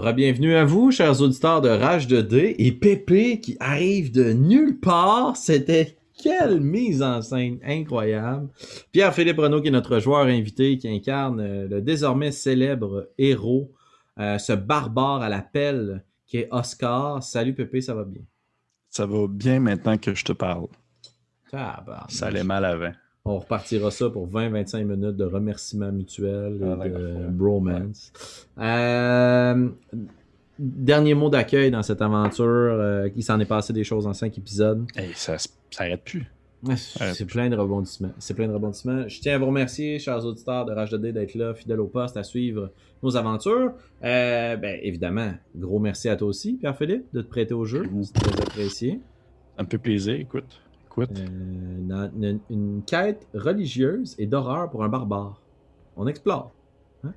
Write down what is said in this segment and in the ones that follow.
Rebienvenue à vous, chers auditeurs de Rage de D et Pépé qui arrive de nulle part. C'était quelle mise en scène incroyable. Pierre-Philippe Renaud qui est notre joueur invité qui incarne euh, le désormais célèbre héros, euh, ce barbare à la pelle qui est Oscar. Salut Pépé, ça va bien? Ça va bien maintenant que je te parle. Ça allait mal avant. On repartira ça pour 20-25 minutes de remerciements mutuels et Ah, de bromance. Euh, dernier mot d'accueil dans cette aventure. euh, il s'en est passé des choses en cinq épisodes. Hey, ça, s- ça arrête plus. Ouais, C'est plein de rebondissements. C'est plein de rebondissements. Je tiens à vous remercier, chers auditeurs de Rage de D, d'être là, fidèles au poste, à suivre nos aventures. Euh, ben, évidemment, gros merci à toi aussi, Pierre-Philippe, de te prêter au jeu. C'est très apprécié. Ça me fait plaisir, écoute. Écoute. Euh, une, une quête religieuse et d'horreur pour un barbare. On explore. Hein?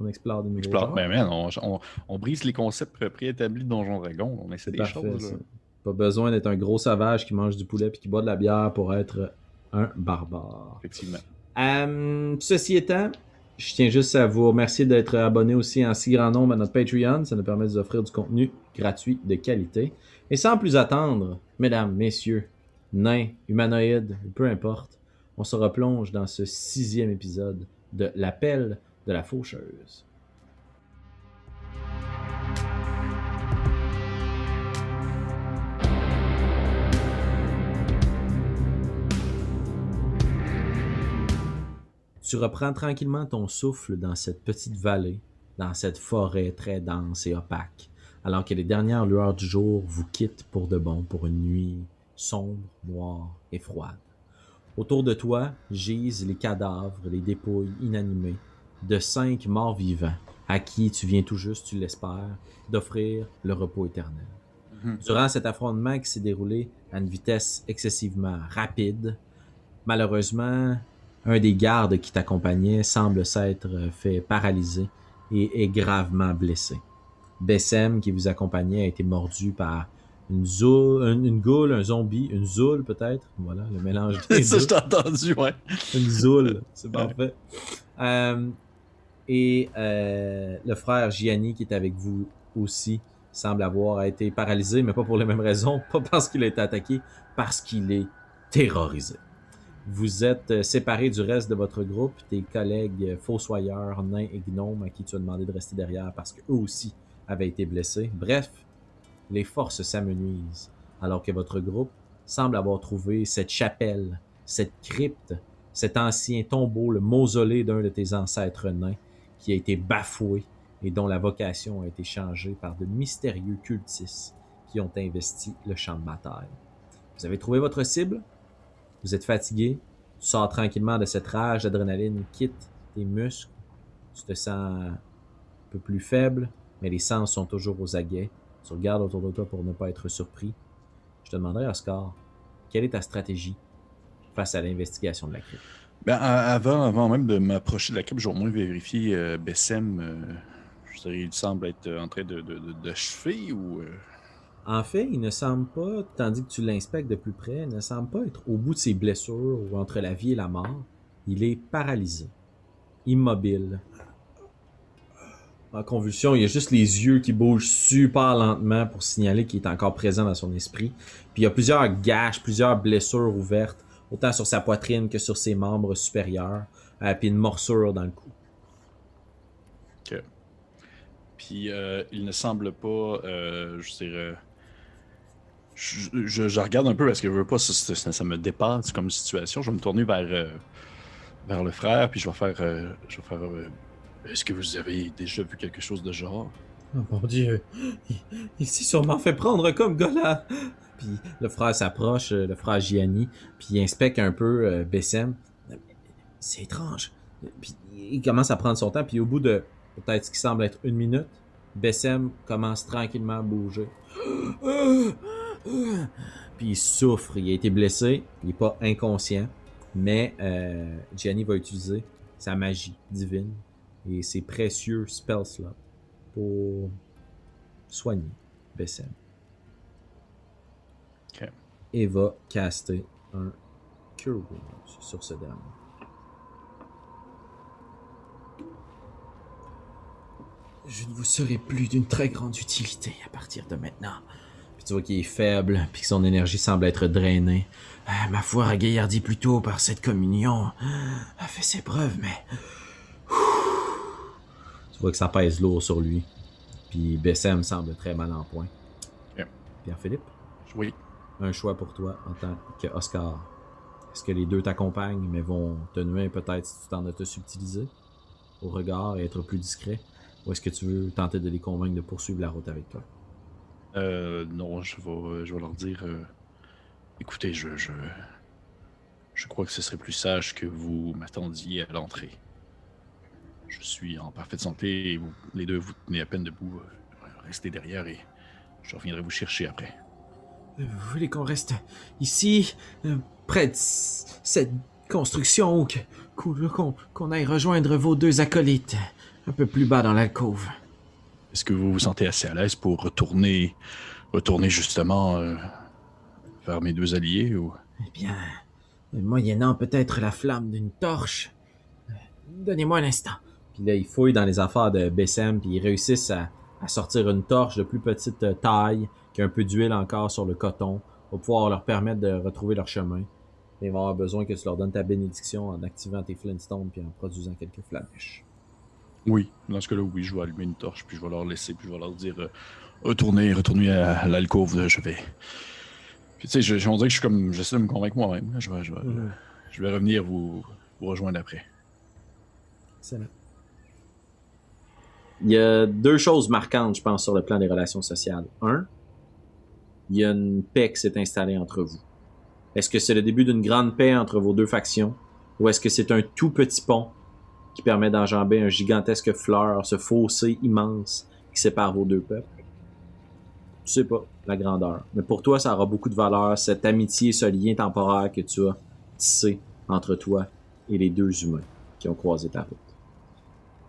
On explore de nouveaux Explore. Ben, man, on, on- on brise les concepts pré- préétablis de Donjon Dragon. On essaie des Parfait, choses. là. Pas besoin d'être un gros sauvage qui mange du poulet puis qui boit de la bière pour être un barbare. Effectivement. Euh, ceci étant, je tiens juste à vous remercier d'être abonné aussi en si grand nombre à notre Patreon. Ça nous permet de vous offrir du contenu gratuit de qualité. Et sans plus attendre, mesdames, messieurs, nains, humanoïdes, peu importe, on se replonge dans ce sixième épisode de L'appel de la faucheuse. Tu reprends tranquillement ton souffle dans cette petite vallée, dans cette forêt très dense et opaque, alors que les dernières lueurs du jour vous quittent pour de bon pour une nuit sombre, noire et froide. Autour de toi gisent les cadavres, les dépouilles inanimées de cinq morts vivants à qui tu viens tout juste, tu l'espères, d'offrir le repos éternel. Mhm. Durant cet affrontement qui s'est déroulé à une vitesse excessivement rapide, malheureusement, un des gardes qui t'accompagnait semble s'être fait paralyser et est gravement blessé. Bessem, qui vous accompagnait, a été mordu par une, zoule, une, une goule, un zombie, une zoule peut-être. Voilà, le mélange des ça, je t'ai entendu, ouais. Une zoule, c'est parfait. Euh, et euh, le frère Gianni, qui est avec vous aussi, semble avoir été paralysé, mais pas pour les mêmes raisons, pas parce qu'il a été attaqué, parce qu'il est terrorisé. Vous êtes euh, séparés du reste de votre groupe, tes collègues fossoyeurs, nains et gnomes à qui tu as demandé de rester derrière parce qu'eux aussi avaient été blessés. Bref, les forces s'amenuisent alors que votre groupe semble avoir trouvé cette chapelle, cette crypte, cet ancien tombeau, le mausolée d'un de tes ancêtres nains qui a été bafoué et dont la vocation a été changée par de mystérieux cultistes qui ont investi le champ de bataille. Vous avez trouvé votre cible? Vous êtes fatigué? Tu sors tranquillement de cette rage d'adrénaline, quitte tes muscles? Tu te sens un peu plus faible, mais les sens sont toujours aux aguets. Tu regardes autour de toi pour ne pas être surpris. Je te demanderai, Oscar, quelle est ta stratégie face à l'investigation de la crypte? Ben, avant, avant même de m'approcher de la crypte, j'ai au moins vérifié euh, Bessem. euh, je dirais, il semble être en train de, de, de, de chever ou. euh, En fait, il ne semble pas, tandis que tu l'inspectes de plus près, il ne semble pas être au bout de ses blessures ou entre la vie et la mort. Il est paralysé, immobile. En convulsion, il y a juste les yeux qui bougent super lentement pour signaler qu'il est encore présent dans son esprit. Puis il y a plusieurs gaches, plusieurs blessures ouvertes, autant sur sa poitrine que sur ses membres supérieurs, euh, puis une morsure dans le cou. Puis euh, il ne semble pas, euh, je dirais, je, je- regarde un peu parce que je veux pas, ça, ça- ça me dépasse comme situation. Je vais me tourner vers, euh, vers le frère, puis je vais faire, je vais faire. Est-ce que vous avez déjà vu quelque chose de genre? Oh mon dieu, il, s'est sûrement fait prendre comme gars Puis le frère s'approche, euh, le frère Gianni, puis inspecte un peu euh, Bessem. C'est étrange. Puis il commence à prendre son temps, puis au bout de peut-être ce qui semble être une minute, Bessem commence tranquillement à bouger. Puis il souffre, il a été blessé, il est pas inconscient, mais euh, Gianni va utiliser sa magie divine et ses précieux spell slots pour soigner Bessem. Ok. Et va caster un Cure Wounds sur ce dernier. Je ne vous serai plus d'une très grande utilité à partir de maintenant. Puis tu vois qu'il est faible, puis que son énergie semble être drainée. Ah, ma foi agaillardie plutôt par cette communion a fait ses preuves, mais... Vois que ça pèse lourd sur lui. Puis Bessem semble très mal en point. Yeah. Pierre-Philippe, Oui. un choix pour toi en tant que Oscar. Est-ce que les deux t'accompagnent, mais vont te nuire peut-être si tu tentes de te subtiliser? Au regard et être plus discret? Ou est-ce que tu veux tenter de les convaincre de poursuivre la route avec toi? Euh, non, je vais, je vais leur dire. euh, écoutez, je, je, je crois que ce serait plus sage que vous m'attendiez à l'entrée. Je suis en parfaite santé et vous, les deux vous tenez à peine debout. euh, Restez derrière et je reviendrai vous chercher après. Euh, Vous voulez qu'on reste ici, euh, près de cette construction, ou qu'on qu'on aille rejoindre vos deux acolytes, un peu plus bas dans l'alcôve? Est-ce que vous vous sentez assez à l'aise pour retourner, retourner justement euh, vers mes deux alliés ou? Eh bien, moyennant peut-être la flamme d'une torche. Donnez-moi un instant. Puis là, ils fouillent dans les affaires de Bessem, puis ils réussissent à, à sortir une torche de plus petite euh, taille, qui a un peu d'huile encore sur le coton, pour pouvoir leur permettre de retrouver leur chemin. Et ils vont avoir besoin que tu leur donnes ta bénédiction en activant tes flintstones puis en produisant quelques flamèches. Oui, dans ce cas-là, oui, je vais allumer une torche, puis je vais leur laisser, puis je vais leur dire euh, retournez, retournez à l'alcôve, je vais. Puis tu sais, je, on dirait que je suis comme. J'essaie de me convaincre moi-même. Je vais, je, vais, je vais revenir vous, vous rejoindre après. Excellent. Il y a deux choses marquantes, je pense, sur le plan des relations sociales. Un, il y a une paix qui s'est installée entre vous. Est-ce que c'est le début d'une grande paix entre vos deux factions, ou est-ce que c'est un tout petit pont qui permet d'enjamber un gigantesque fleur, ce fossé immense qui sépare vos deux peuples? Tu sais pas la grandeur. Mais pour toi, ça aura beaucoup de valeur, cette amitié, ce lien temporaire que tu as tissé entre toi et les deux humains qui ont croisé ta route.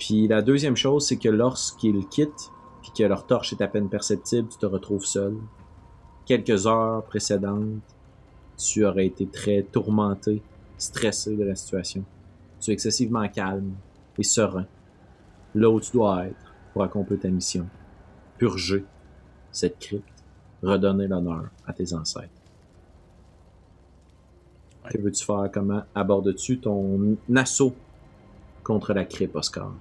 Puis la deuxième chose, c'est que lorsqu'ils quittent, puis que leur torche est à peine perceptible, tu te retrouves seul. Quelques heures précédentes, tu aurais été très tourmenté, stressé de la situation. Tu es excessivement calme et serein. Là où tu dois être pour accomplir ta mission. Purger cette crypte, redonner l'honneur à tes ancêtres. Que veux-tu faire? Comment abordes-tu ton assaut contre la crypte, Oscar?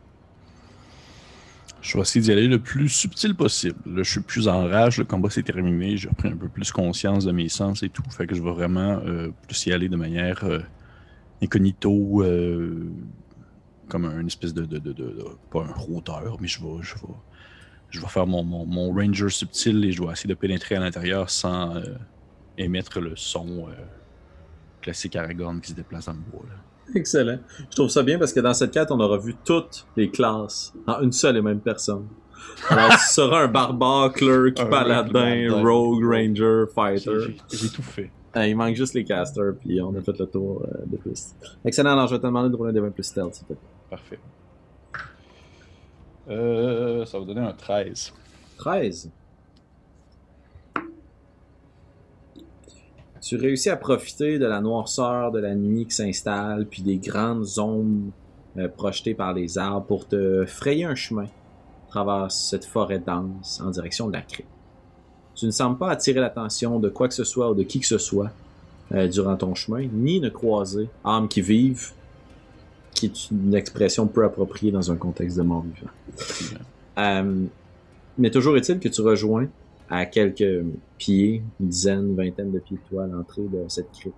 Je vais essayer d'y aller le plus subtil possible. Là, je suis plus en rage, le combat s'est terminé, j'ai repris un peu plus conscience de mes sens et tout. Fait que je vais vraiment euh, plus y aller de manière euh, incognito, euh, comme un espèce de, Pas un rôdeur, mais je vais. Je vais, je vais faire mon, ranger subtil et je vais essayer de pénétrer à l'intérieur sans émettre le son classique Aragorn qui se déplace dans le bois. Excellent. Je trouve ça bien parce que dans cette quête, on aura vu toutes les classes en une seule et même personne. Alors, tu seras un barbare, clerk, Un paladin, rogue, ranger, fighter. j'ai- tout fait. Ah, il manque juste les casters, puis on a fait le tour euh, de piste. Excellent, alors je vais te demander de rouler des 20 plus stealth, s'il te plaît. Parfait. Euh, ça va donner un 13. 13. Tu réussis à profiter de la noirceur de la nuit qui s'installe, puis des grandes ombres euh, projetées par les arbres pour te frayer un chemin à travers cette forêt dense en direction de la crypte. Tu ne sembles pas attirer l'attention de quoi que ce soit ou de qui que ce soit euh, durant ton chemin, ni ne croiser âmes qui vivent, qui est une expression peu appropriée dans un contexte de mort vivant. Euh, mais toujours est-il que tu rejoins à quelques pieds, une dizaine, vingtaine de pieds de toi à l'entrée de cette crypte.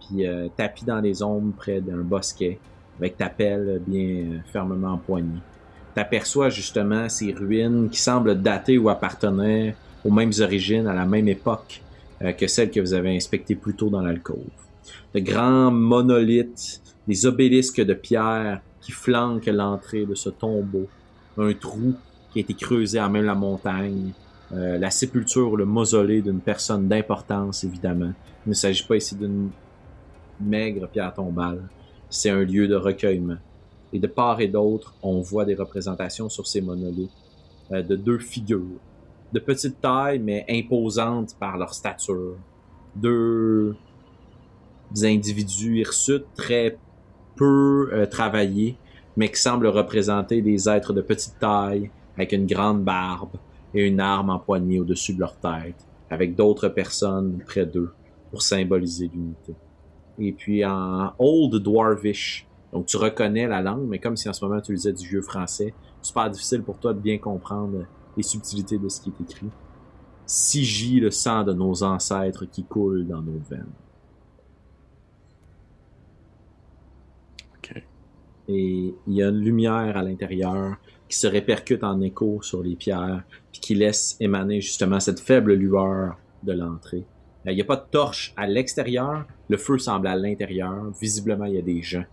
Puis euh, tapis dans les ombres près d'un bosquet, avec ta pelle bien euh, fermement empoignée. T'aperçois justement ces ruines qui semblent dater ou appartenir aux mêmes origines, à la même époque euh, que celles que vous avez inspectées plus tôt dans l'alcôve. De grands monolithes, des obélisques de pierre qui flanquent l'entrée de ce tombeau un trou qui a été creusé à même la montagne, euh, la sépulture le mausolée d'une personne d'importance, évidemment. Il ne s'agit pas ici d'une maigre pierre tombale. C'est un lieu de recueillement. Et de part et d'autre, on voit des représentations sur ces monolithes euh, de deux figures, de petite taille, mais imposantes par leur stature. Deux individus hirsutes très peu euh, travaillés, mais qui semblent représenter des êtres de petite taille, avec une grande barbe et une arme empoignée au-dessus de leur tête, avec d'autres personnes près d'eux pour symboliser l'unité. Et puis en Old Dwarvish, donc tu reconnais la langue, mais comme si en ce moment tu lisais du vieux français, super difficile pour toi de bien comprendre les subtilités de ce qui est écrit. Si gît le sang de nos ancêtres qui coule dans nos veines. Ok. Et il y a une lumière à l'intérieur qui se répercute en écho sur les pierres, puis qui laisse émaner justement cette faible lueur de l'entrée. Euh, Il n'y a pas de torche à l'extérieur, le feu semble à l'intérieur. Visiblement, il y a des gens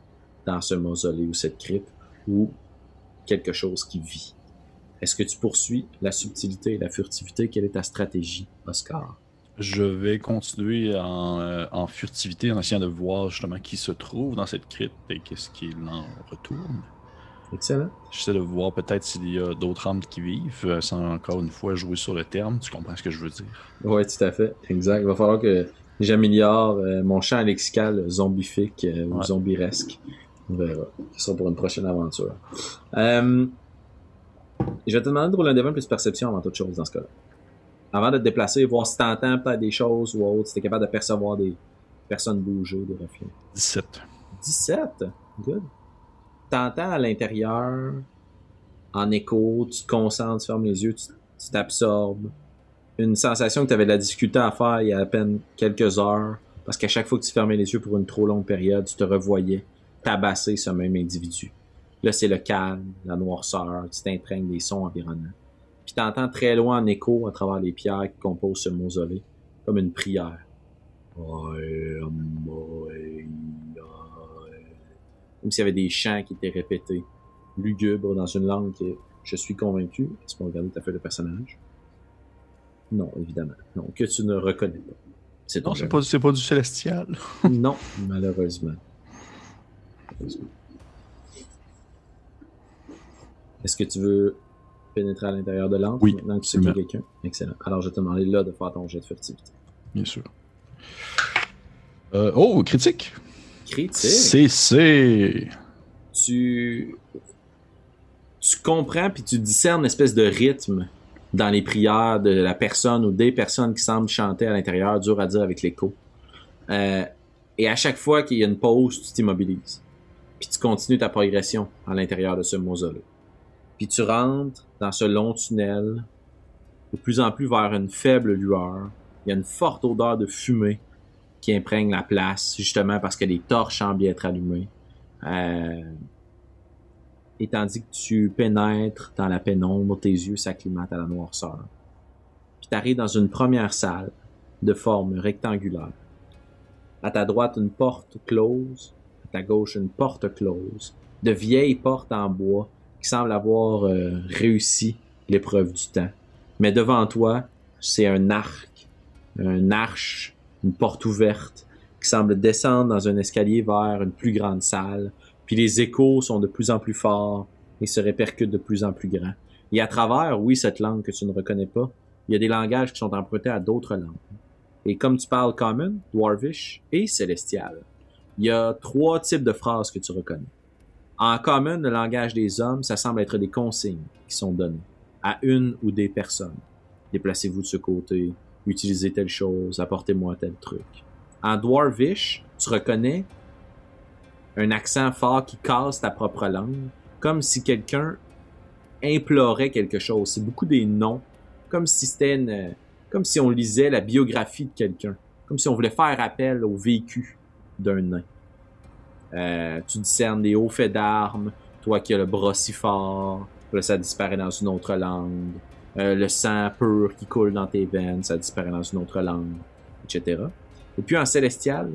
dans ce mausolée ou cette crypte, ou quelque chose qui vit. Est-ce que tu poursuis la subtilité et la furtivité? Quelle est ta stratégie, Oscar? Je vais continuer en, euh, en furtivité en essayant de voir justement qui se trouve dans cette crypte et qu'est-ce qu'il en retourne. Excellent. J'essaie de voir peut-être s'il y a d'autres âmes qui vivent, euh, sans encore une fois jouer sur le terme. Tu comprends ce que je veux dire? Oui, tout à fait. Exact. Il va falloir que j'améliore euh, mon champ lexical zombifique euh, ou Ouais. zombiresque. On verra. Ce sera pour une prochaine aventure. Euh, je vais te demander de rouler un devant plus perception avant toute chose dans ce cas-là. Avant de te déplacer, voir si t'entends peut-être des choses ou autre, si t'es capable de percevoir des personnes bouger, des reflets. 17. 17. Good. T'entends à l'intérieur, en écho, tu te concentres, tu fermes les yeux, tu t'absorbes. Une sensation que tu avais de la difficulté à faire il y a à peine quelques heures, parce qu'à chaque fois que tu fermais les yeux pour une trop longue période, tu te revoyais tabasser ce même individu. Là, c'est le calme, la noirceur, tu t'imprègnes des sons environnants. Puis t'entends très loin en écho à travers les pierres qui composent ce mausolée, comme une prière. Comme s'il y avait des chants qui étaient répétés, lugubres dans une langue que je suis convaincu. Est-ce qu'on regarde ta feuille de personnage? Non, évidemment. Non, que tu ne reconnais pas. C'est Non, c'est pas, c'est pas du célestial. Non, malheureusement. Malheureusement. Est-ce que tu veux pénétrer à l'intérieur de l'antre? Oui, maintenant que tu sais qu'il y a quelqu'un? Excellent. Alors, je vais te demander là de faire ton jet de furtivité. Bien sûr. Euh, oh, critique. Critique. CC. tu tu comprends puis tu discernes une espèce de rythme dans les prières de la personne ou des personnes qui semblent chanter à l'intérieur, dur à dire avec l'écho. Euh, et à chaque fois qu'il y a une pause, tu t'immobilises. Puis tu continues ta progression à l'intérieur de ce mausolée. Puis tu rentres dans ce long tunnel, de plus en plus vers une faible lueur. Il y a une forte odeur de fumée qui imprègne la place, justement parce que les torches semblent être allumées. Euh, et tandis que tu pénètres dans la pénombre, tes yeux s'acclimatent à la noirceur. Puis t'arrives dans une première salle de forme rectangulaire. À ta droite, une porte close. À ta gauche, une porte close. De vieilles portes en bois qui semblent avoir euh, réussi l'épreuve du temps. Mais devant toi, c'est un arc, un arche, une porte ouverte qui semble descendre dans un escalier vers une plus grande salle puis les échos sont de plus en plus forts et se répercutent de plus en plus grands. Et à travers, oui, cette langue que tu ne reconnais pas, il y a des langages qui sont empruntés à d'autres langues. Et comme tu parles Common, Dwarvish et Célestial, il y a trois types de phrases que tu reconnais. En Common, le langage des hommes, ça semble être des consignes qui sont données à une ou des personnes. Déplacez-vous de ce côté, utilisez telle chose, apportez-moi tel truc. En Dwarvish, tu reconnais un accent fort qui casse ta propre langue, comme si quelqu'un implorait quelque chose. C'est beaucoup des noms, comme si c'était comme si on lisait la biographie de quelqu'un, comme si on voulait faire appel au vécu d'un nain. Euh, tu discernes des hauts faits d'armes, toi qui as le bras si fort, là ça disparaît dans une autre langue. Euh, le sang pur qui coule dans tes veines, ça disparaît dans une autre langue, etc. Et puis en célestial,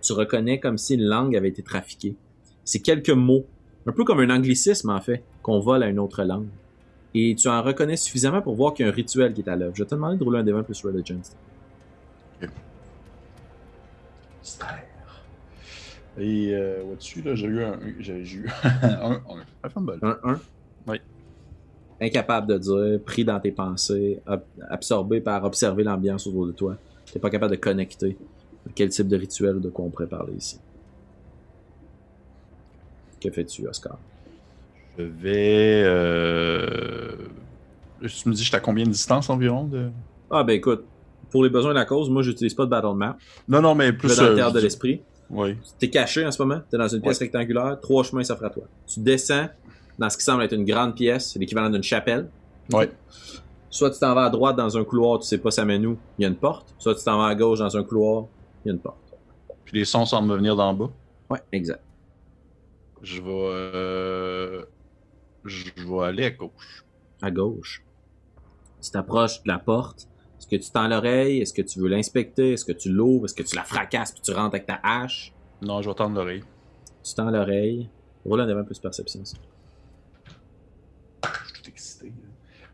tu reconnais comme si une langue avait été trafiquée. C'est quelques mots, un peu comme un anglicisme en fait, qu'on vole à une autre langue. Et tu en reconnais suffisamment pour voir qu'il y a un rituel qui est à l'œuvre. Je vais te demander de rouler un devant plus religion. Et euh, au-dessus, là, j'ai eu un. J'ai j'ai eu un. un, un fumble. Un 1. Oui. Incapable de dire, pris dans tes pensées, ab- absorbé par observer l'ambiance autour de toi. T'es pas capable de connecter. Quel type de rituel ou de quoi on pourrait parler ici. Que fais-tu, Oscar? Je vais. Euh... Tu me dis, j'étais à combien de distance environ de... Ah, ben écoute, pour les besoins de la cause, moi, j'utilise pas de battle map. Non, non, mais Je plus. vais dans le euh, de je- l'esprit. Oui. T'es caché en ce moment, t'es dans une pièce rectangulaire, trois chemins s'offrent à toi. Tu descends dans ce qui semble être une grande pièce, c'est l'équivalent d'une chapelle. Ouais. Soit tu t'en vas à droite dans un couloir, tu sais pas ça mène où, il y a une porte. Soit tu t'en vas à gauche dans un couloir, il y a une porte. Puis les sons semblent me venir d'en bas. Ouais, exact. Je vais. euh, Je vais aller à gauche. À gauche. Tu t'approches de la porte. Est-ce que tu tends l'oreille? Est-ce que tu veux l'inspecter? Est-ce que tu l'ouvres? Est-ce que tu la fracasses puis tu rentres avec ta hache? Non, je vais tendre l'oreille. Tu tends l'oreille. Roule un devant plus perception. ça. Je suis tout excité. là.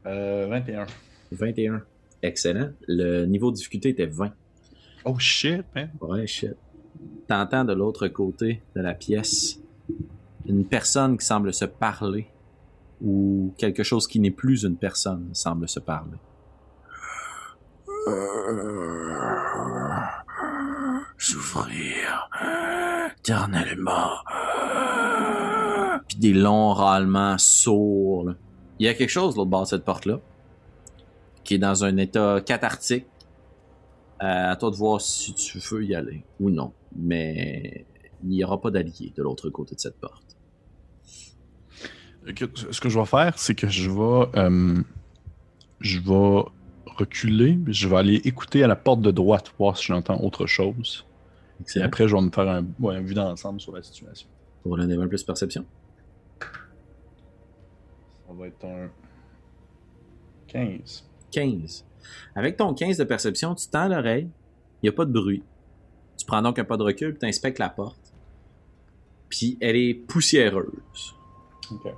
Euh, 21. 21. Excellent. Le niveau de difficulté était 20. Oh shit, man. Ouais, shit. T'entends de l'autre côté de la pièce une personne qui semble se parler ou quelque chose qui n'est plus une personne semble se parler. Souffrir éternellement. Puis des longs râlements sourds. là. Il y a quelque chose de l'autre bord de cette porte-là qui est dans un état cathartique. Euh, à toi de voir si tu veux y aller ou non. Mais il n'y aura pas d'alliés de l'autre côté de cette porte. Ce que je vais faire, c'est que je vais. euh, je vais reculer, je vais aller écouter à la porte de droite, voir si j'entends autre chose. Et après, je vais me faire un, ouais, un vue d'ensemble sur la situation. Pour le niveau plus perception. Ça va être un 15. 15. Avec ton 15 de perception, tu tends l'oreille. Il n'y a pas de bruit. Tu prends donc un pas de recul tu inspectes la porte. Puis elle est poussiéreuse. Ok.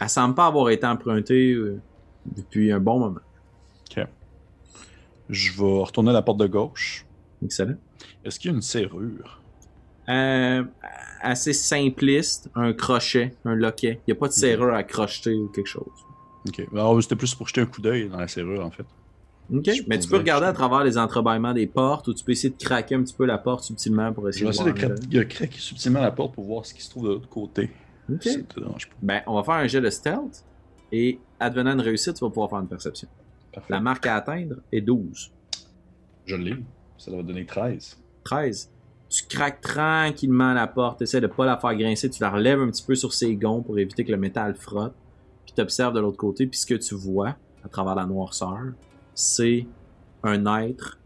Elle semble pas avoir été empruntée euh, depuis un bon moment. Je vais retourner à la porte de gauche. Excellent. Est-ce qu'il y a une serrure? Euh, assez simpliste, un crochet, un loquet. Il n'y a pas de serrure à crocheter ou quelque chose. Ok. Alors, c'était plus pour jeter un coup d'œil dans la serrure, en fait. OK. Je Mais tu peux regarder à travers les entrebâillements des portes ou tu peux essayer de craquer un petit peu la porte subtilement pour Je essayer vais de essayer voir. de, cra- de craquer subtilement la porte pour voir ce qui se trouve de l'autre côté. OK. Ben, on va faire un jet de stealth et advenant une réussite, tu vas pouvoir faire une perception. Parfait. La marque à atteindre est 12. Je l'ai. Ça doit donner 13. 13. Tu craques tranquillement la porte, essaies de pas la faire grincer, tu la relèves un petit peu sur ses gonds pour éviter que le métal frotte, puis tu observes de l'autre côté, puis ce que tu vois à travers la noirceur, c'est un être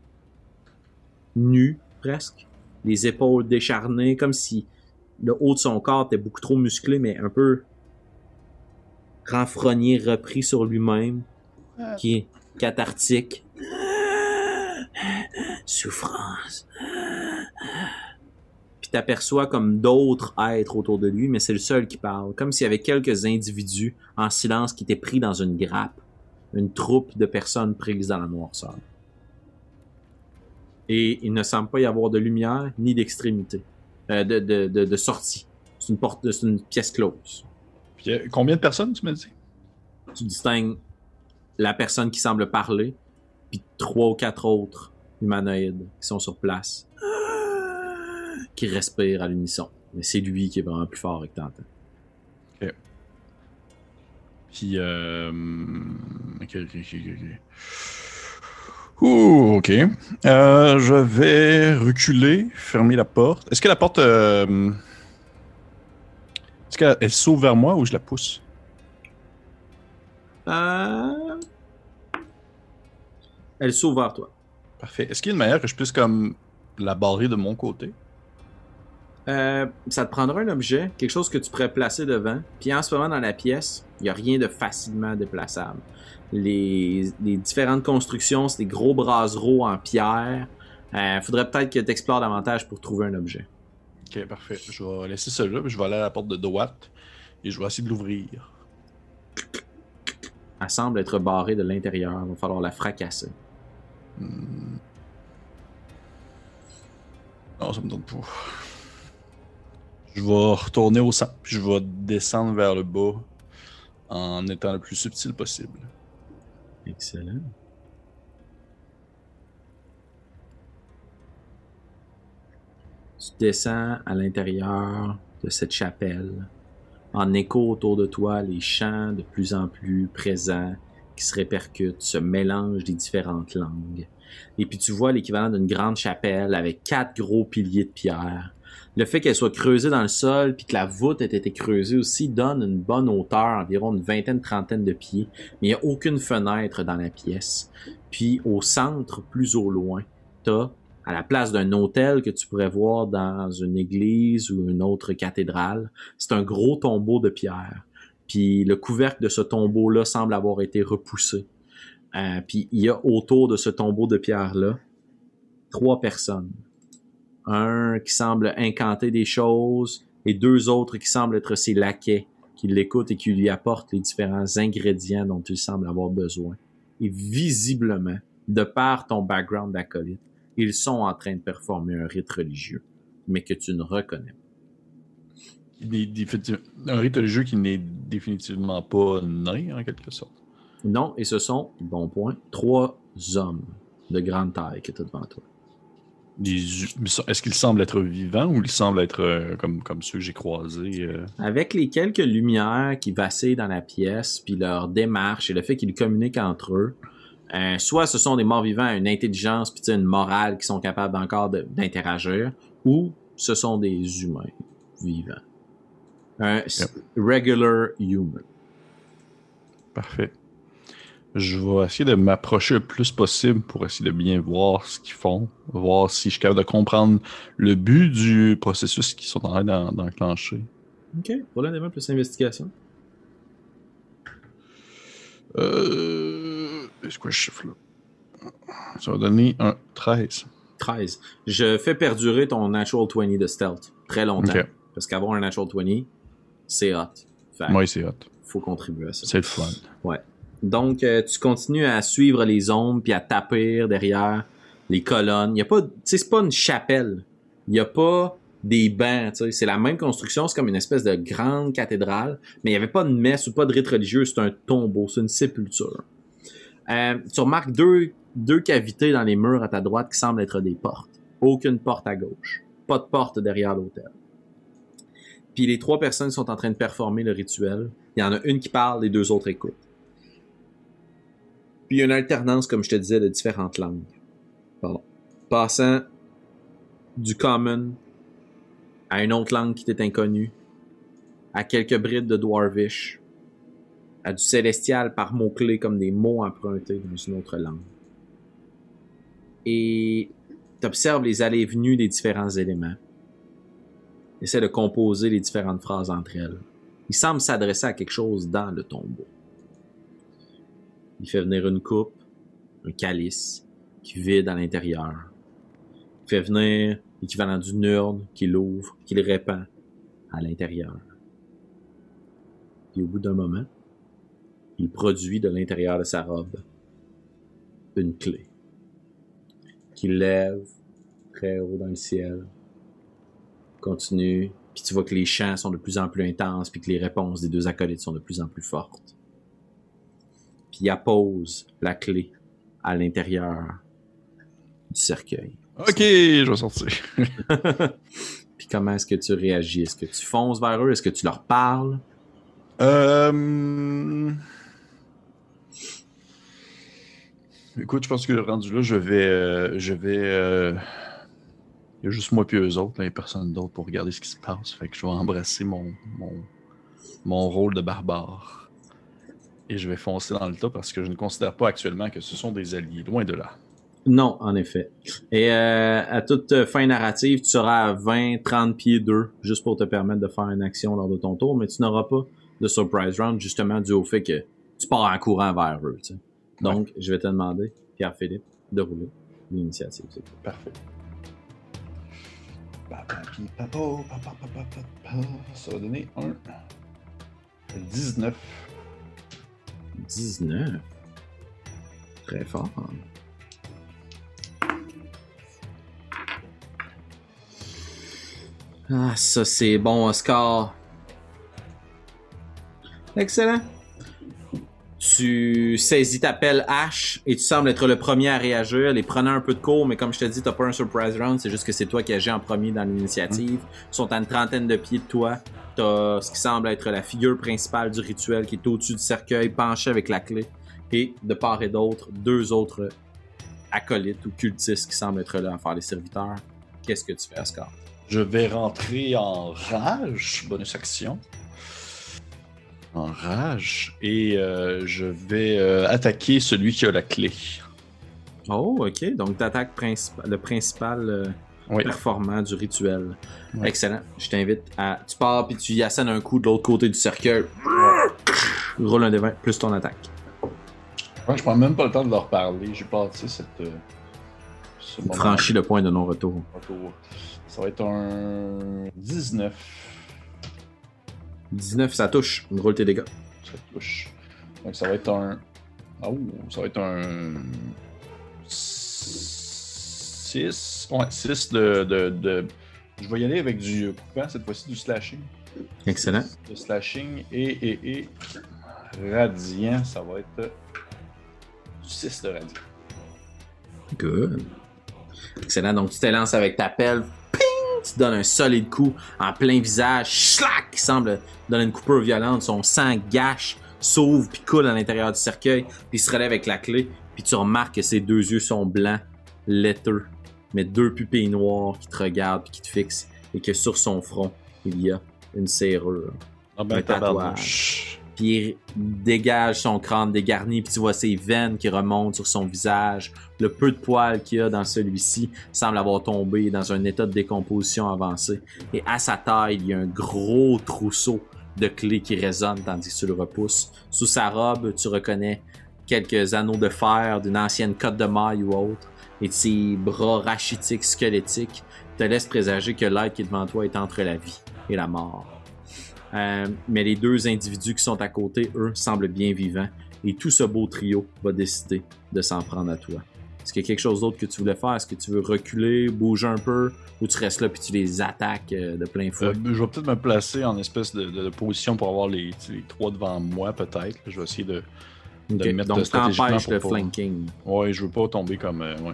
nu presque, les épaules décharnées, comme si le haut de son corps était beaucoup trop musclé, mais un peu renfrogné, repris sur lui-même, qui est cathartique. Souffrance. T'aperçois comme d'autres êtres autour de lui, mais c'est le seul qui parle. Comme s'il y avait quelques individus en silence qui étaient pris dans une grappe. Une troupe de personnes prises dans la noirceur. Et il ne semble pas y avoir de lumière ni d'extrémité. Euh, de, de, de, de sortie. C'est une porte, c'est une pièce close. Puis, euh, combien de personnes, tu m'as dit? tu distingues la personne qui semble parler, puis trois ou quatre autres humanoïdes qui sont sur place, qui respirent à l'unisson. Mais c'est lui qui est vraiment plus fort que t'entends. Puis, euh... Ok, ok, ok, ok, ok. Ouh, ok. Euh, je vais reculer, fermer la porte. Est-ce que la porte... euh, Est-ce qu'elle elle s'ouvre vers moi ou je la pousse? Euh... Elle s'ouvre vers toi. Parfait. Est-ce qu'il y a une manière que je puisse comme la barrer de mon côté? Euh, ça te prendra un objet, quelque chose que tu pourrais placer devant. Puis en ce moment, dans la pièce, il n'y a rien de facilement déplaçable. Les, les différentes constructions, c'est des gros brasereaux en pierre. Euh, faudrait peut-être que tu explores davantage pour trouver un objet. Ok, parfait. Je vais laisser celui-là, puis je vais aller à la porte de droite et je vais essayer de l'ouvrir. Elle semble être barrée de l'intérieur. Il va falloir la fracasser. Hmm. Non, ça me donne pas. Je vais retourner au centre, puis je vais descendre vers le bas en étant le plus subtil possible. Excellent. Tu descends à l'intérieur de cette chapelle. En écho autour de toi, les chants de plus en plus présents qui se répercutent, se mélangent des différentes langues. Et puis tu vois l'équivalent d'une grande chapelle avec quatre gros piliers de pierre. Le fait qu'elle soit creusée dans le sol puis que la voûte ait été creusée aussi donne une bonne hauteur, environ une vingtaine, trentaine de pieds, mais il n'y a aucune fenêtre dans la pièce. Puis au centre, plus au loin, t'as à la place d'un hôtel que tu pourrais voir dans une église ou une autre cathédrale, c'est un gros tombeau de pierre. Puis le couvercle de ce tombeau-là semble avoir été repoussé. Euh, puis il y a autour de ce tombeau de pierre-là trois personnes. Un qui semble incanter des choses et deux autres qui semblent être ses laquais, qui l'écoutent et qui lui apportent les différents ingrédients dont il semble avoir besoin. Et visiblement, de par ton background d'acolyte, ils sont en train de performer un rite religieux, mais que tu ne reconnais pas. Un rite religieux qui n'est définitivement pas né, en quelque sorte. Non, et ce sont, bon point, trois hommes de grande taille qui étaient devant toi. Est-ce qu'ils semblent être vivants ou ils semblent être euh, comme, comme ceux que j'ai croisés? Euh? Avec les quelques lumières qui vacillent dans la pièce, puis leur démarche et le fait qu'ils communiquent entre eux, euh, soit ce sont des morts vivants à une intelligence puis une morale qui sont capables encore d'interagir, ou ce sont des humains vivants. Un regular human. Parfait. Je vais essayer de m'approcher le plus possible pour essayer de bien voir ce qu'ils font, voir si je suis capable de comprendre le but du processus qu'ils sont en train d'enclencher. Ok, voilà des plus investigation. Euh. C'est quoi ce chiffre-là? Ça va donner un 13. 13. Je fais perdurer ton Natural 20 de stealth très longtemps. Parce qu'avoir un Natural 20, c'est hot. Oui, c'est hot. Faut contribuer à ça. C'est le fun. Ouais. Donc, euh, tu continues à suivre les ombres puis à taper derrière les colonnes. Il y a pas, c'est pas une chapelle. Il y a pas des bancs. C'est la même construction, c'est comme une espèce de grande cathédrale, mais il y avait pas de messe ou pas de rite religieux, c'est un tombeau, c'est une sépulture. Euh, tu remarques deux, deux cavités dans les murs à ta droite qui semblent être des portes. Aucune porte à gauche. Pas de porte derrière l'hôtel. Puis les trois personnes sont en train de performer le rituel. Il y en a une qui parle, les deux autres écoutent. Il y a une alternance, comme je te disais, de différentes langues. Pardon. Passant du common à une autre langue qui était inconnue, à quelques brides de dwarvish, à du célestial par mots-clés comme des mots empruntés dans une autre langue. Et tu observes les allées et venues des différents éléments. Essaie de composer les différentes phrases entre elles. Il semble s'adresser à quelque chose dans le tombeau. Il fait venir une coupe, un calice, qui vide à l'intérieur. Il fait venir l'équivalent d'une urne qu'il ouvre, qu'il répand à l'intérieur. Et au bout d'un moment, il produit de l'intérieur de sa robe une clé qu'il lève très haut dans le ciel, continue, puis tu vois que les chants sont de plus en plus intenses, puis que les réponses des deux acolytes sont de plus en plus fortes. Puis il appose la clé à l'intérieur du cercueil. Ok, je vais sortir. puis comment est-ce que tu réagis? Est-ce que tu fonces vers eux? Est-ce que tu leur parles? Euh... Écoute, je pense que rendu là, je vais. Euh, je vais. Euh, il y a juste moi et eux autres, là, il n'y a personne d'autre pour regarder ce qui se passe. Fait que je vais embrasser mon, mon, mon rôle de barbare. Et je vais foncer dans le tas parce que je ne considère pas actuellement que ce sont des alliés, loin de là. Non, en effet. Et euh, à toute fin narrative, tu seras à 20, 30 pieds d'eux, juste pour te permettre de faire une action lors de ton tour, mais tu n'auras pas de surprise round, justement dû au fait que tu pars en courant vers eux. Donc, je vais te demander, Pierre-Philippe, de rouler l'initiative. Parfait. Ça va donner un 19. 19. Très fort. Ah, ça c'est bon, Oscar. Excellent tu saisis ta pelle hache et tu sembles être le premier à réagir. Les prenant un peu de cours, mais comme je te dis, t'as pas un surprise round, c'est juste que c'est toi qui agis en premier dans l'initiative. Ils sont à une trentaine de pieds de toi. T'as ce qui semble être la figure principale du rituel qui est au-dessus du cercueil, penché avec la clé. Et de part et d'autre, deux autres acolytes ou cultistes qui semblent être là à faire les serviteurs. Qu'est-ce que tu fais, Ascar? Je vais rentrer en rage, bonus action. En rage. Et euh, je vais euh, attaquer celui qui a la clé. Oh, ok. Donc, t'attaques princip- le principal euh, Oui. performant du rituel. Excellent. Je t'invite à. Tu pars puis tu y assènes un coup de l'autre côté du cercueil. Roule un des 20 plus ton attaque. Ouais, je prends même pas le temps de leur parler. J'ai passé cette. euh, ce moment Franchis le point de non-retour. Ça va être un 19. 19, ça touche. Roule tes dégâts. Ça touche. Donc ça va être un. Oh, ça va être un. 6. Ouais, 6 de, de, de- Je vais y aller avec du coupant, cette fois-ci du slashing. Excellent. De slashing et, et, et. Radiant, ça va être. Du 6 de radiant. Good. Excellent. Donc, tu te lances avec ta pelle. Tu donnes un solide coup en plein visage. Schlack! Qui semble donner une coupure violente. Son sang gâche, s'ouvre puis coule à l'intérieur du cercueil. Puis il se relève avec la clé. Puis tu remarques que ses deux yeux sont blancs, laiteux, mais deux pupilles noires qui te regardent puis qui te fixent. Et que sur son front, il y a une serrure. Ah ben, Un tatouage. Puis il dégage son crâne dégarni, puis tu vois ses veines qui remontent sur son visage. Le peu de poils qu'il y a dans celui-ci semble avoir tombé dans un état de décomposition avancé. Et à sa taille, il y a un gros trousseau de clés qui résonne tandis que tu le repousses. Sous sa robe, tu reconnais quelques anneaux de fer d'une ancienne cotte de maille ou autre. Et ses bras rachitiques, squelettiques, te laissent présager que l'être qui est devant toi est entre la vie et la mort. Euh, mais les deux individus qui sont à côté, eux, semblent bien vivants. Et tout ce beau trio va décider de s'en prendre à toi. Est-ce qu'il y a quelque chose d'autre que tu voulais faire? Est-ce que tu veux reculer, bouger un peu? Ou tu restes là puis tu les attaques euh, de plein fouet? Euh, je vais peut-être me placer en espèce de, de- de position pour avoir les, trois devant moi, peut-être. Je vais essayer de. De mettre Donc, stratégiquement t'empêches pour le flanking. Ouais, je veux pas tomber comme. ouais,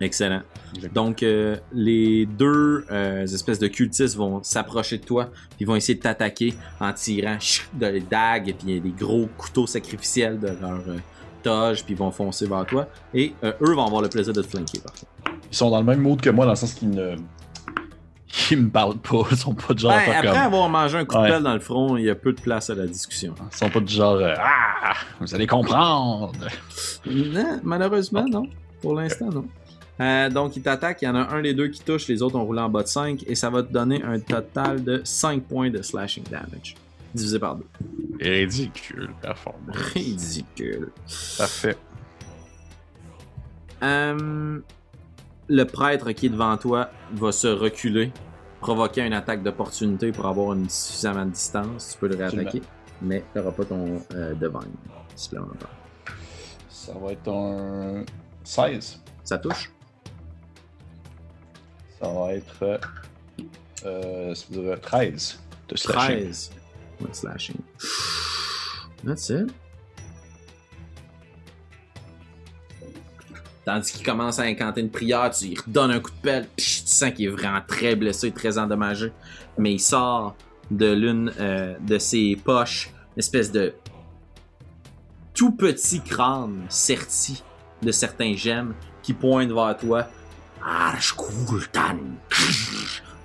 Excellent. exactement. Donc, euh, les deux euh, espèces de cultistes vont s'approcher de toi, puis vont essayer de t'attaquer en tirant de les dagues, et puis des gros couteaux sacrificiels de leur euh, toge, puis ils vont foncer vers toi. Et euh, eux vont avoir le plaisir de te flanquer, par contre. Ils sont dans le même mood que moi, dans le sens qu'ils ne. Ils me parlent pas. Ils sont pas du genre. Ben, à faire après comme... avoir mangé un coup de pelle dans le front, il y a peu de place à la discussion. Ils sont pas du genre. ah Vous allez comprendre Non, malheureusement, non. Pour l'instant, non. Euh, donc, ils t'attaquent. Il y en a un des deux qui touche, les autres ont roulé en bas de 5, et ça va te donner un total de 5 points de slashing damage. Divisé par 2. Ridicule, performance. Ridicule. Parfait. Euh, le prêtre qui est devant toi va se reculer, provoquer une attaque d'opportunité pour avoir une suffisamment de distance. Tu peux le réattaquer, mais tu n'auras pas ton euh, divine supplémentaire. Ça va être un 16. Ça touche? Ça va être. euh, ça dire 13 de slashing. 13. Ouais, slashing. That's it. Tandis qu'il commence à incanter une prière, tu lui redonnes un coup de pelle, psh, tu sens qu'il est vraiment très blessé, très endommagé. Mais il sort de l'une euh, de ses poches une espèce de tout petit crâne serti de certains gemmes qui pointe vers toi. Puis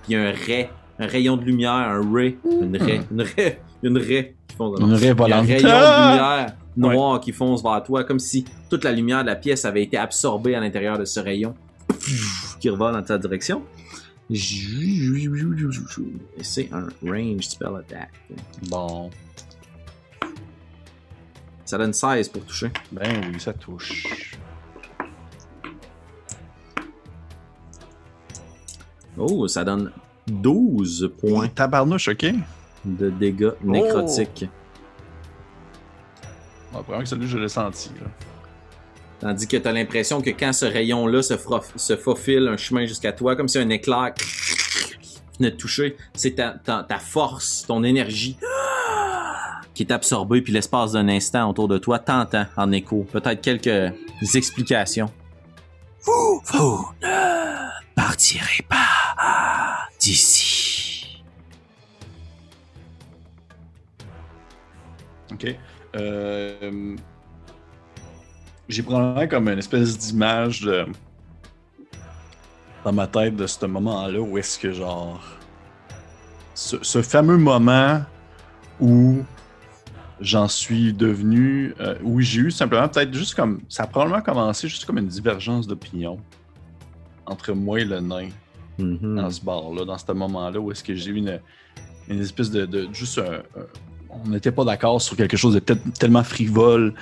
il y a un ray, un rayon de lumière, un ray, une ray, une ray, une ray qui font Une raie il y a un volante. rayon de Ah! lumière noir qui fonce vers toi, comme si toute la lumière de la pièce avait été absorbée à l'intérieur de ce rayon qui revole dans ta direction. Et c'est un range spell attack. Bon. Ça donne 16 pour toucher. Ben oui, ça touche. Oh, ça donne 12 points Tabarnouche, ok. de dégâts nécrotiques. Bon, probablement que celui je l'ai senti. Là. Tandis que tu as l'impression que quand ce rayon-là se, frof- se faufile un chemin jusqu'à toi, comme si un éclair venait te toucher, c'est ta, ta- ta force, ton énergie qui est absorbé, puis l'espace d'un instant autour de toi t'entend en écho. Peut-être quelques explications. Vous, vous ne partirez pas d'ici. Ok. Euh, J'ai probablement comme une espèce d'image de... dans ma tête de ce moment-là où est-ce que genre. Ce, fameux moment où j'en suis devenu. euh, où j'ai eu simplement peut-être juste comme. Ça a probablement commencé juste comme une divergence d'opinion entre moi et le nain Mhm. dans ce bar-là, dans ce moment-là, où est-ce que j'ai eu une, espèce de, juste un- on n'était pas d'accord sur quelque chose de tel- tellement frivole.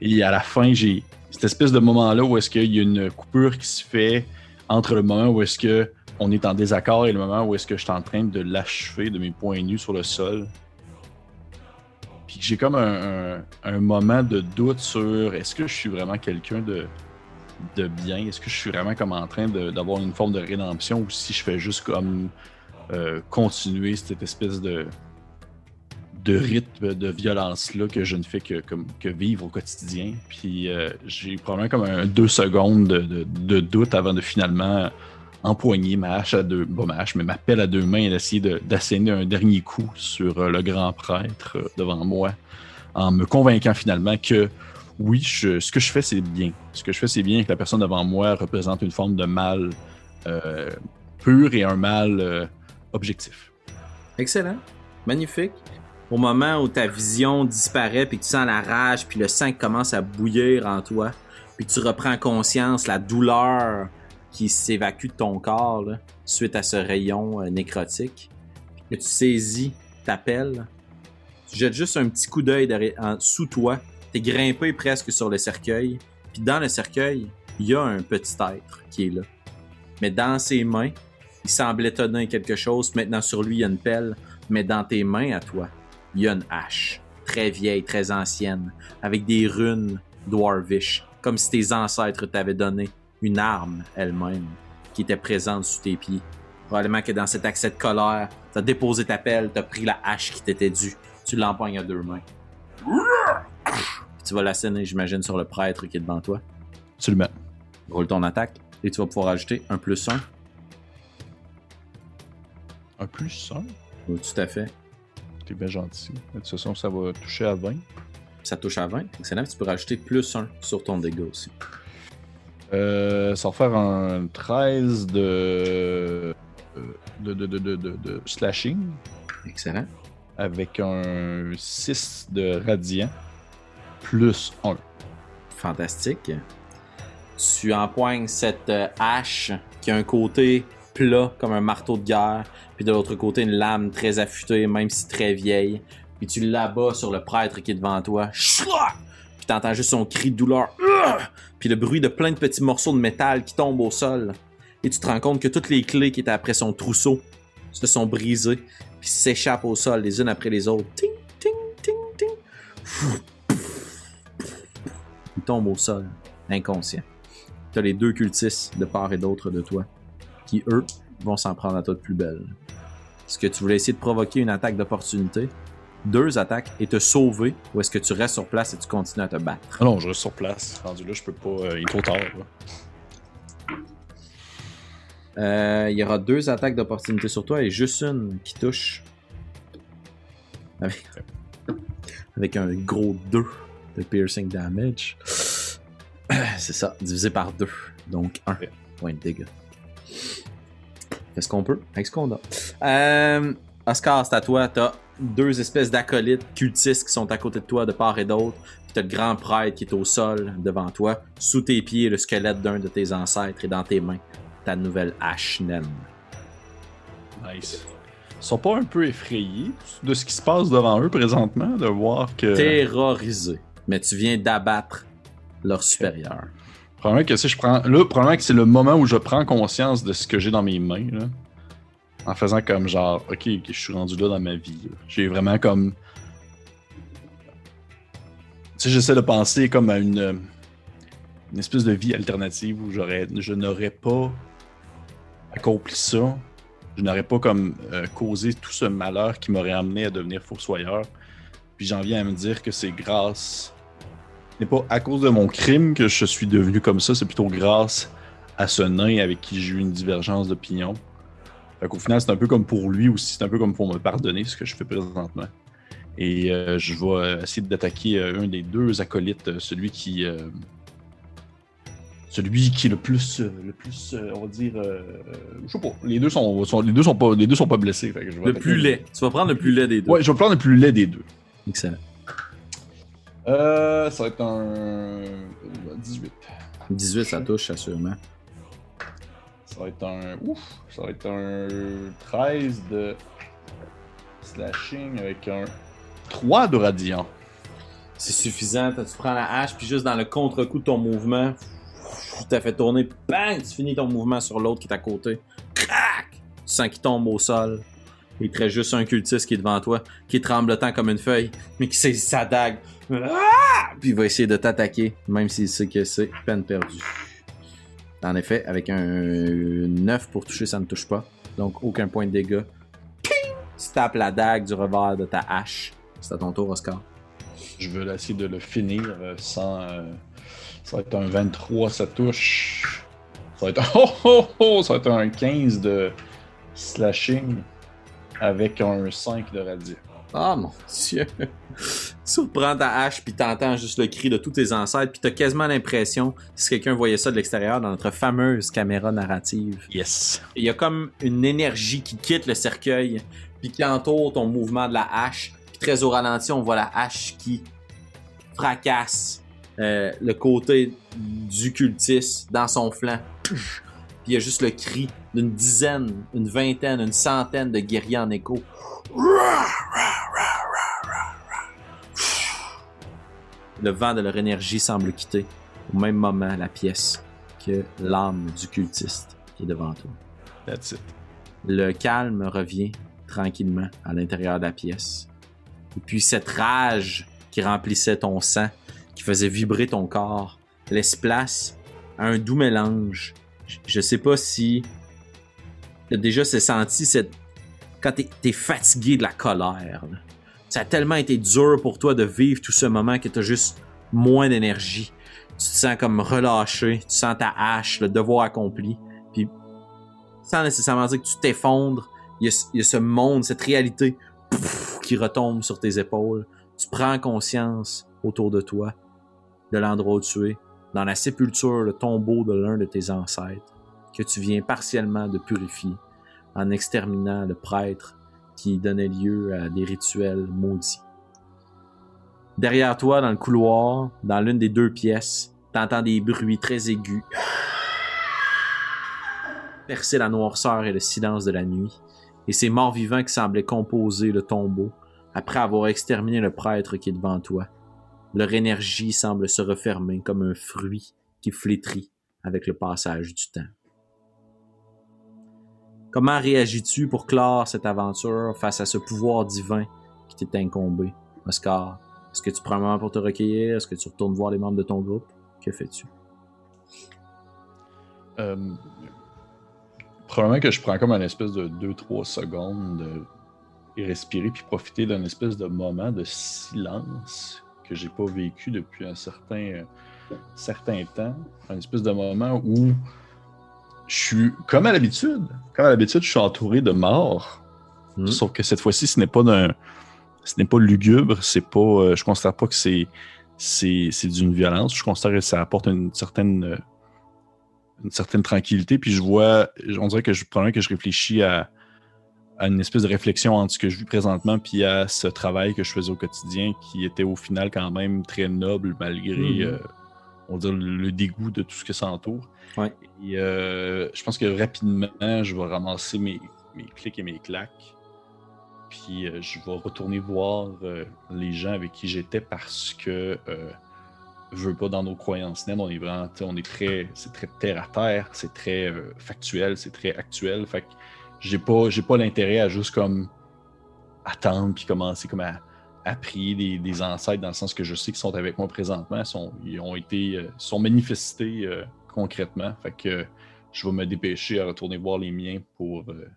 Et à la fin, j'ai cette espèce de moment-là où est-ce qu'il y a une coupure qui se fait entre le moment où est-ce que on est en désaccord et le moment où est-ce que je suis en train de l'achever de mes poings nus sur le sol. Puis j'ai comme un moment de doute sur est-ce que je suis vraiment quelqu'un de, de bien? Est-ce que je suis vraiment comme en train d'avoir une forme de rédemption ou si je fais juste comme euh, continuer cette espèce de, de rythme de violence-là que je ne fais que, comme, que vivre au quotidien? Puis euh, j'ai probablement comme deux secondes de, de- doute avant de finalement empoigner ma hache à deux, hache, mais ma à deux mains et d'essayer de- d'asséner un dernier coup sur euh, le grand prêtre euh, devant moi en me convainquant finalement que oui, ce que je fais, c'est bien. Ce que je fais, c'est bien que la personne devant moi représente une forme de mal euh, pur et un mal euh, objectif. Excellent. Magnifique. Au moment où ta vision disparaît, puis tu sens la rage, puis le sang commence à bouillir en toi, puis tu reprends conscience, la douleur qui s'évacue de ton corps suite à ce rayon euh, nécrotique, que tu saisis ta pelle, tu jettes juste un petit coup d'œil sous toi, t'es grimpé presque sur le cercueil, puis dans le cercueil, il y a un petit être qui est là. Mais dans ses mains, il semblait tenir quelque chose. Maintenant, sur lui, il y a une pelle. Mais dans tes mains, à toi, il y a une hache. Très vieille, très ancienne. Avec des runes dwarvish. Comme si tes ancêtres t'avaient donné une arme elle-même. Qui était présente sous tes pieds. Probablement que dans cet accès de colère, t'as déposé ta pelle, t'as pris la hache qui t'était due. Tu l'empoignes à deux mains. Tu vas l'asséner, j'imagine, sur le prêtre qui est devant toi. Absolument. Roule ton attaque. Et tu vas pouvoir ajouter un plus un. Un plus un? Oui, tout à fait. T'es bien gentil. De toute façon, ça va toucher à 20. Ça touche à 20. Excellent. Tu peux rajouter plus 1 sur ton dégât aussi. Euh, ça va faire un 13 de, euh, de, de, de, de, de- de slashing Excellent. avec un 6 de radiant plus 1. Fantastique. Tu empoignes cette euh, hache qui a un côté plat comme un marteau de guerre, puis de l'autre côté une lame très affûtée, même si très vieille. Puis tu l'abats sur le prêtre qui est devant toi. Puis t'entends juste son cri de douleur. Puis le bruit de plein de petits morceaux de métal qui tombent au sol. Et tu te rends compte que toutes les clés qui étaient après son trousseau se sont brisées, puis s'échappent au sol les unes après les autres. Ting, ting, ting, ting. Il tombe au sol, inconscient. T'as les deux cultistes de part et d'autre de toi, qui eux vont s'en prendre à toi de plus belle. Est-ce que tu voulais essayer de provoquer une attaque d'opportunité? Deux attaques et te sauver, ou est-ce que tu restes sur place et tu continues à te battre? Ah non, je reste sur place. Rendu là, je peux pas. euh, il est trop tard. Euh, il y aura deux attaques d'opportunité sur toi et juste une qui touche. Avec, avec un gros 2 de piercing damage. C'est ça, divisé par 2. Donc 1 Ok. point de dégâts. Fais ce qu'on peut avec ce qu'on a. Euh, Oscar, c'est à toi. T'as deux espèces d'acolytes cultistes qui sont à côté de toi de part et d'autre. Puis t'as le grand prêtre qui est au sol devant toi. Sous tes pieds, le squelette d'un de tes ancêtres et dans tes mains, ta nouvelle hache naine. Nice. Ils sont pas un peu effrayés de ce qui se passe devant eux présentement, de voir que. Terrorisé. Mais tu viens d'abattre leur supérieur. Probablement que si je prends. Là, probablement que c'est le moment où je prends conscience de ce que j'ai dans mes mains. Là. En faisant comme genre, ok, je suis rendu là dans ma vie. J'ai vraiment comme. Tu sais, j'essaie de penser comme à une, une espèce de vie alternative où j'aurais, je n'aurais pas accompli ça. Je n'aurais pas comme euh, causé tout ce malheur qui m'aurait amené à devenir fossoyeur. Puis j'en viens à me dire que c'est grâce. Ce n'est pas à cause de mon crime que je suis devenu comme ça, c'est plutôt grâce à ce nain avec qui j'ai eu une divergence d'opinion. Fait qu'au final, c'est un peu comme pour lui aussi, c'est un peu comme pour me pardonner ce que je fais présentement. Et euh, je vais essayer d'attaquer euh, un des deux acolytes, euh, celui qui. euh, celui qui est le plus. euh, le plus, euh, on va dire. euh, je sais pas. Les deux sont, sont- les deux sont pas, les deux sont pas blessés. fait que je vais Le attaquer plus laid. Tu vas prendre le plus laid des deux. Ouais, je vais prendre le plus laid des deux. Excellent. Euh, ça va être un. 18. 18, ça touche, assurément. Ça va être un. Ouf! Ça va être un 13 de slashing avec un 3 de radiant. C'est suffisant. Tu prends la hache, puis juste dans le contre-coup de ton mouvement, tu t'as fait tourner, bang, tu finis ton mouvement sur l'autre qui est à côté. Crac! Tu sens qu'il tombe au sol. Il reste juste un cultiste qui est devant toi, qui est tremblotant comme une feuille, mais qui saisit sa dague. Ah! Puis il va essayer de t'attaquer, même s'il sait que c'est peine perdue. En effet, avec un 9 pour toucher, ça ne touche pas. Donc aucun point de dégâts. Ping! Tu tapes la dague du revers de ta hache. C'est à ton tour, Oscar. Je veux essayer de le finir euh, sans. euh, ça va être un 23, ça touche. Ça va être un. Oh, oh, oh, ça va être un 15 de slashing avec un 5 de radiant. Ah mon dieu. tu reprends ta hache puis t'entends juste le cri de tous tes ancêtres puis t'as quasiment l'impression, si quelqu'un voyait ça de l'extérieur dans notre fameuse caméra narrative, Yes. il y a comme une énergie qui quitte le cercueil puis qui entoure ton mouvement de la hache. Puis très au ralenti, on voit la hache qui fracasse euh, le côté du cultiste dans son flanc. Il y a juste le cri d'une dizaine, une vingtaine, une centaine de guerriers en écho. Le vent de leur énergie semble quitter au même moment la pièce que l'âme du cultiste qui est devant toi. That's it. Le calme revient tranquillement à l'intérieur de la pièce. Et puis cette rage qui remplissait ton sang, qui faisait vibrer ton corps, laisse place à un doux mélange. Je- sais pas si t'as déjà senti cette quand t'es es fatigué de la colère. Ça a tellement été dur pour toi de vivre tout ce moment que t'as juste moins d'énergie. Tu te sens comme relâché, tu sens ta hache, le devoir accompli. Puis sans nécessairement dire que tu t'effondres, il y, a, ce monde, cette réalité qui retombe sur tes épaules. Tu prends conscience autour de toi de l'endroit où tu es, dans la sépulture, le tombeau de l'un de tes ancêtres, que tu viens partiellement de purifier en exterminant le prêtre qui donnait lieu à des rituels maudits. Derrière toi, dans le couloir, dans l'une des deux pièces, t'entends des bruits très aigus percer la noirceur et le silence de la nuit, et ces morts vivants qui semblaient composer le tombeau après avoir exterminé le prêtre qui est devant toi. Leur énergie semble se refermer comme un fruit qui flétrit avec le passage du temps. Comment réagis-tu pour clore cette aventure face à ce pouvoir divin qui t'est incombé, Oscar? Est-ce que tu prends un moment pour te recueillir? Est-ce que tu retournes voir les membres de ton groupe? Que fais-tu? Euh, probablement que je prends comme un espèce de 2-3 secondes de respirer puis profiter d'un espèce de moment de silence que j'ai pas vécu depuis un certain, euh, certain temps. Un espèce de moment où je suis, comme à l'habitude, comme à l'habitude, je suis entouré de morts. Hmm. Sauf que cette fois-ci, ce n'est pas d'un, ce n'est pas lugubre, c'est pas, euh, je considère pas que c'est, c'est, c'est d'une violence. Je considère que ça apporte une certaine, euh, une certaine tranquillité. Puis je vois, on dirait que je, que je réfléchis à, à une espèce de réflexion entre ce que je vis présentement puis à ce travail que je faisais au quotidien qui était au final quand même très noble malgré, Mhm. euh, on va dire, le dégoût de tout ce que ça entoure. Ouais. Et euh, je pense que rapidement, je vais ramasser mes, mes clics et mes claques. Puis euh, je vais retourner voir les gens avec qui j'étais parce que je veux pas dans nos croyances naines, on est vraiment, on est très, c'est très terre à terre, c'est très factuel, c'est très actuel. Fait que j'ai pas, pas l'intérêt à juste comme attendre puis commencer comme à, prier des, ancêtres dans le sens que je sais qu'ils sont avec moi présentement, sont, ils ont été, euh, sont manifestés euh, concrètement. Fait que je vais me dépêcher à retourner voir les miens pour, euh,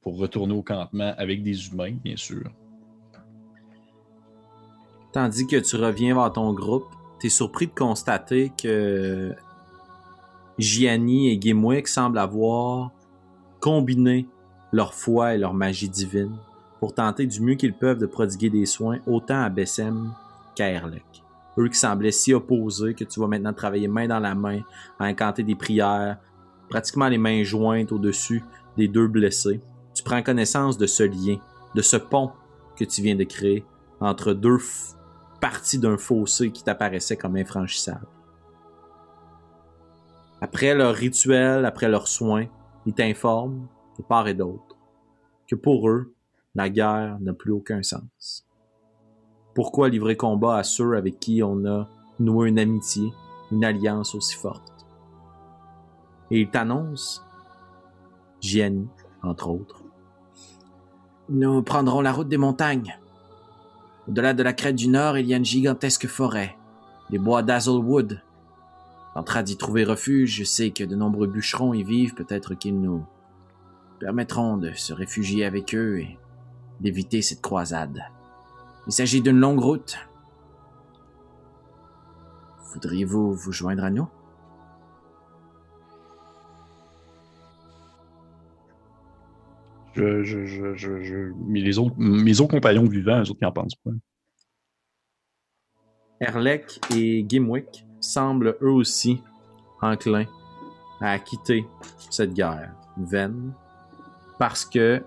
pour retourner au campement avec des humains, bien sûr. Tandis que tu reviens vers ton groupe, t'es surpris de constater que Gianni et Gimwick semblent avoir combiné leur foi et leur magie divine pour tenter du mieux qu'ils peuvent de prodiguer des soins autant à Bessem qu'à Erlec. Eux qui semblaient si opposés que tu vas maintenant travailler main dans la main à incanter des prières, pratiquement les mains jointes au-dessus des deux blessés. Tu prends connaissance de ce lien, de ce pont que tu viens de créer entre deux parties d'un fossé qui t'apparaissait comme infranchissable. Après leur rituel, après leurs soins, ils t'informent, de part et d'autre, que pour eux, la guerre n'a plus aucun sens. Pourquoi livrer combat à ceux avec qui on a noué une amitié, une alliance aussi forte? Et ils t'annoncent, Gianni, entre autres, nous prendrons la route des montagnes. Au-delà de la crête du nord, il y a une gigantesque forêt, les bois d'Hazelwood. Tentera d'y trouver refuge, je sais que de nombreux bûcherons y vivent, peut-être qu'ils nous permettront de se réfugier avec eux et d'éviter cette croisade. Il s'agit d'une longue route. Voudriez-vous vous joindre à nous? Je, je, je, je, je- mais les autres, mes autres compagnons vivants, eux autres, qui en pensent quoi? Erlec et Gimwick semblent eux aussi enclins à quitter cette guerre vaine parce que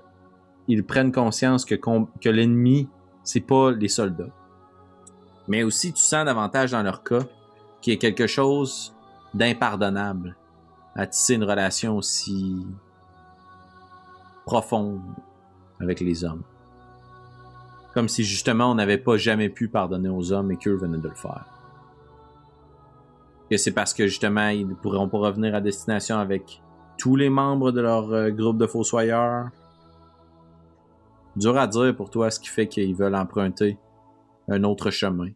ils prennent conscience que, que l'ennemi, c'est pas les soldats. Mais aussi, tu sens davantage dans leur cas qu'il y a quelque chose d'impardonnable à tisser une relation aussi profonde avec les hommes. Comme si justement on n'avait pas jamais pu pardonner aux hommes et qu'eux venaient de le faire. Que c'est parce que justement ils ne pourront pas revenir à destination avec tous les membres de leur euh, groupe de fossoyeurs. Dur à dire pour toi ce qui fait qu'ils veulent emprunter un autre chemin.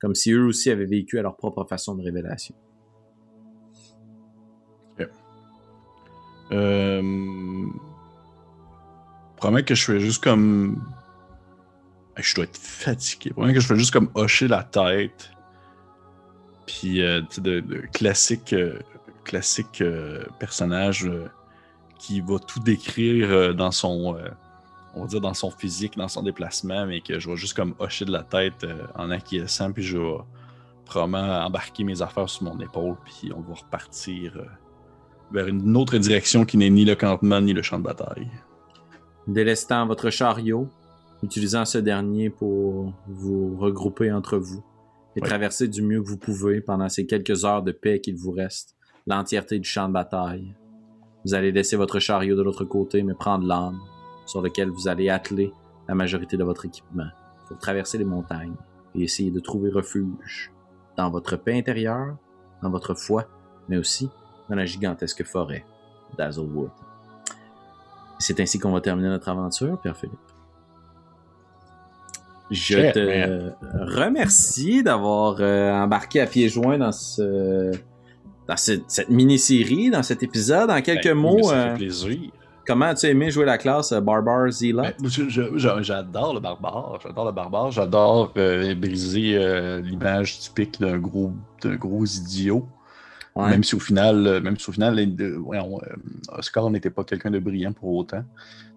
Comme si eux aussi avaient vécu à leur propre façon de révélation. Euh... Promets que je fais juste comme. Je dois être fatigué. Promets que je fais juste comme hocher la tête. Puis, euh, tu sais, de, classique, euh, classique euh, personnage qui va tout décrire dans son. on va dire dans son physique, dans son déplacement, mais que je vais juste comme hocher de la tête en acquiesçant, puis je vais probablement embarquer mes affaires sur mon épaule, puis on va repartir vers une autre direction qui n'est ni le campement ni le champ de bataille. Délestant votre chariot, utilisant ce dernier pour vous regrouper entre vous et Ouais. traverser du mieux que vous pouvez pendant ces quelques heures de paix qu'il vous reste l'entièreté du champ de bataille. Vous allez laisser votre chariot de l'autre côté, mais prendre l'âne sur lequel vous allez atteler la majorité de votre équipement pour traverser les montagnes et essayer de trouver refuge dans votre paix intérieure, dans votre foi, mais aussi dans la gigantesque forêt d'Hazelwood. C'est ainsi qu'on va terminer notre aventure, Pierre-Philippe. Je Shit, te man. remercie d'avoir euh, embarqué à pieds joints dans ce dans cette, cette mini-série, dans cet épisode. En quelques Ben, mots, ça euh, fait plaisir. comment as-tu aimé jouer la classe euh, Barbar Zila? Ben, J'adore le barbare. J'adore le barbare. J'adore euh, briser euh, l'image typique d'un gros, d'un gros idiot. Ouais. Même si au final, même si au final, Oscar n'était pas quelqu'un de brillant pour autant.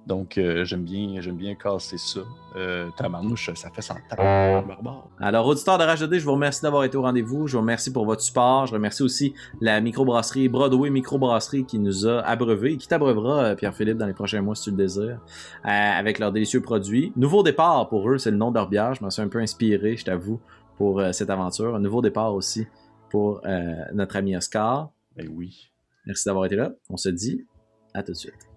Donc euh, j'aime bien, j'aime bien casser ça. Euh, tabarnouche, ça fait sans barbare. Alors, auditeurs de Rage de dé, je vous remercie d'avoir été au rendez-vous. Je vous remercie pour votre support. Je remercie aussi la microbrasserie Broadway Microbrasserie qui nous a abreuvé et qui t'abreuvera, euh, Pierre-Philippe, dans les prochains mois si tu le désires, euh, avec leurs délicieux produits. Nouveau départ pour eux, c'est le nom de leur bière. Je m'en suis un peu inspiré, je t'avoue, pour euh, cette aventure. Un nouveau départ aussi pour euh, notre ami Oscar. Ben oui. Merci d'avoir été là. On se dit à tout de suite.